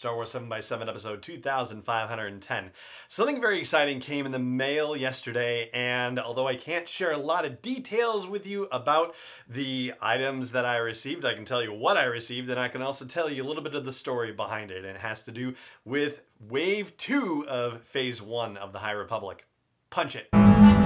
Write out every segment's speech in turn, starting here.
Star Wars 7x7 episode 2510. Something very exciting came in the mail yesterday, and although I can't share a lot of details with you about the items that I received, I can tell you what I received, and I can also tell you a little bit of the story behind it. And it has to do with Wave 2 of Phase 1 of the High Republic. Punch it.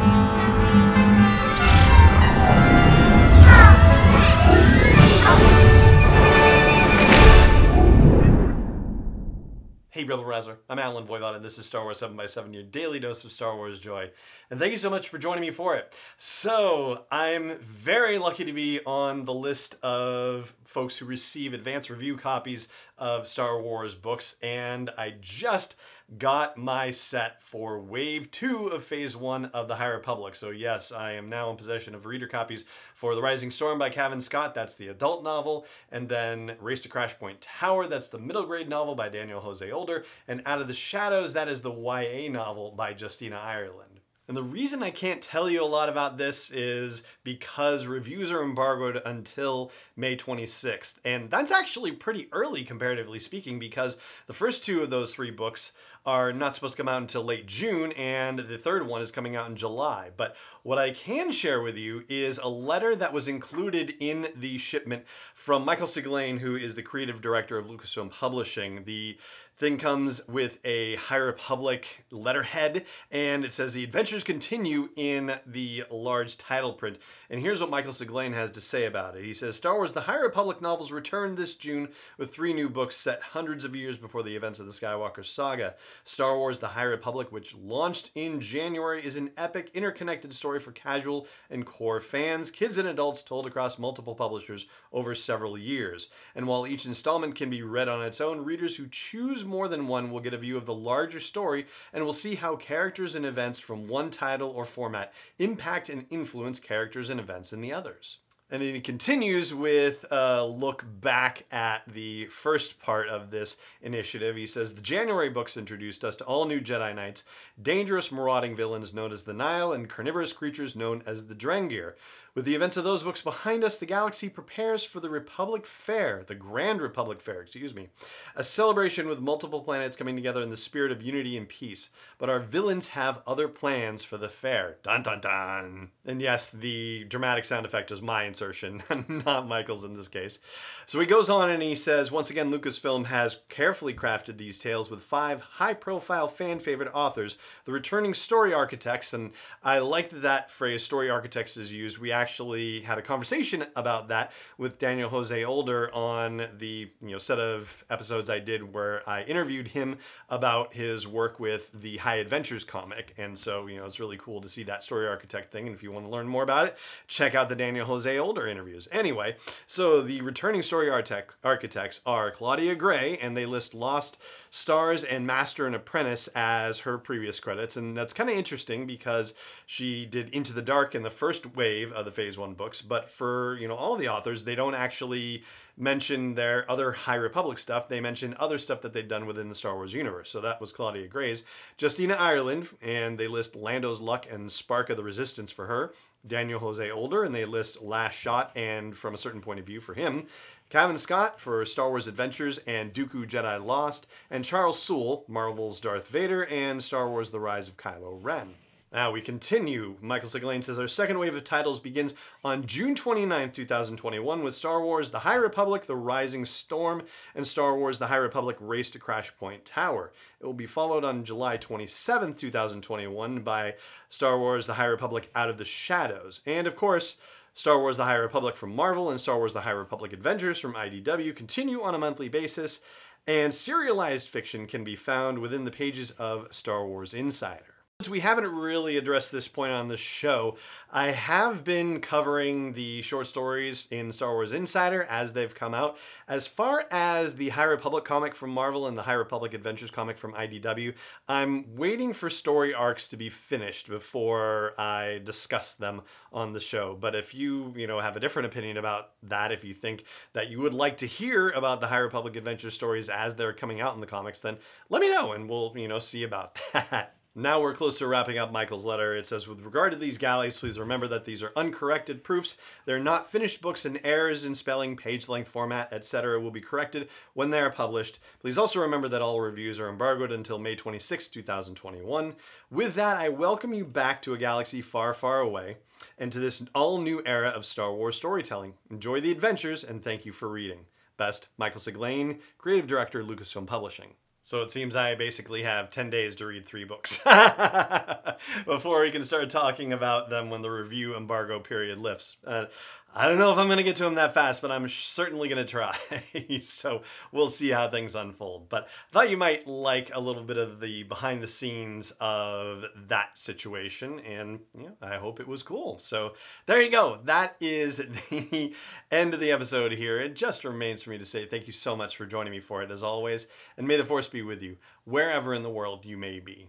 Rouser. I'm Allen Voivod, and this is Star Wars 7x7, your daily dose of Star Wars joy. And thank you so much for joining me for it. So, I'm very lucky to be on the list of folks who receive advance review copies of Star Wars books, and I just got my set for Wave 2 of Phase 1 of the High Republic. So, yes, I am now in possession of reader copies for The Rising Storm by Cavan Scott, that's the adult novel, and then Race to Crash Point Tower, that's the middle grade novel by Daniel Jose Older, and Out of the Shadows, that is the YA novel by Justina Ireland. And the reason I can't tell you a lot about this is because reviews are embargoed until May 26th. And that's actually pretty early, comparatively speaking, because the first two of those three books are not supposed to come out until late June, and the third one is coming out in July. But what I can share with you is a letter that was included in the shipment from Michael Siglain, who is the creative director of Lucasfilm Publishing. The thing comes with a High Republic letterhead, and it says the adventures continue in the large title print. And here's what Michael Siglain has to say about it. He says Star Wars The High Republic novels return this June with three new books set hundreds of years before the events of the Skywalker saga. Star Wars The High Republic, which launched in January, is an epic, interconnected story for casual and core fans, kids and adults, told across multiple publishers over several years. And while each installment can be read on its own, readers who choose more than one will get a view of the larger story and will see how characters and events from one title or format impact and influence characters and events in the others. And then he continues with a look back at the first part of this initiative. He says The January books introduced us to all new Jedi Knights, dangerous marauding villains known as the Nihil, and carnivorous creatures known as the Drengir. With the events of those books behind us, the galaxy prepares for the Republic Fair, the Grand Republic Fair, excuse me, a celebration with multiple planets coming together in the spirit of unity and peace. But our villains have other plans for the fair. Dun dun dun. And yes, the dramatic sound effect is my insertion, not Michael's in this case. So he goes on and he says, once again, Lucasfilm has carefully crafted these tales with five high profile fan favorite authors, the returning story architects. And I like that phrase, story architects, is used. We actually had a conversation about that with Daniel Jose Older on the you know set of episodes I did where I interviewed him about his work with the High Adventures comic. And so, you know, it's really cool to see that story architect thing. And if you want to learn more about it, check out the Daniel Jose Older interviews. Anyway, so the returning story architect, architects are Claudia Gray, and they list Lost Stars and Master and Apprentice as her previous credits. And that's kind of interesting because she did Into the Dark in the first wave of the Phase 1 books. But for, you know, all the authors, they don't actually mention their other High Republic stuff. They mention other stuff that they've done within the Star Wars universe. So that was Claudia Gray's. Justina Ireland, and they list Lando's Luck and Spark of the Resistance for her. Daniel Jose Older, and they list Last Shot and From a Certain Point of View for him. Cavan Scott for Star Wars Adventures and Dooku Jedi Lost, and Charles Soule, Marvel's Darth Vader, and Star Wars The Rise of Kylo Ren. Now we continue. Michael Siglain says our second wave of titles begins on June 29, 2021, with Star Wars The High Republic The Rising Storm and Star Wars The High Republic Race to Crash Point Tower. It will be followed on July 27, 2021, by Star Wars The High Republic Out of the Shadows. And of course, Star Wars The High Republic from Marvel and Star Wars The High Republic Adventures from IDW continue on a monthly basis, and serialized fiction can be found within the pages of Star Wars Insider. Since we haven't really addressed this point on the show, I have been covering the short stories in Star Wars Insider as they've come out. As far as the High Republic comic from Marvel and the High Republic Adventures comic from IDW, I'm waiting for story arcs to be finished before I discuss them on the show. But if you, you know, have a different opinion about that, if you think that you would like to hear about the High Republic Adventure stories as they're coming out in the comics, then let me know and we'll, you know, see about that. Now we're close to wrapping up Michael's letter. It says, With regard to these galleys, please remember that these are uncorrected proofs. They're not finished books, and errors in spelling, page length, format, etc. will be corrected when they are published. Please also remember that all reviews are embargoed until May 26, 2021. With that, I welcome you back to a galaxy far, far away and to this all new era of Star Wars storytelling. Enjoy the adventures, and thank you for reading. Best, Michael Siglain, Creative Director, Lucasfilm Publishing. So it seems I basically have 10 days to read three books before we can start talking about them when the review embargo period lifts. Uh, I don't know if I'm going to get to them that fast, but I'm certainly going to try. so we'll see how things unfold. But I thought you might like a little bit of the behind the scenes of that situation, and yeah, I hope it was cool. So there you go. That is the end of the episode here. It just remains for me to say thank you so much for joining me for it, as always, and may the force be with you wherever in the world you may be.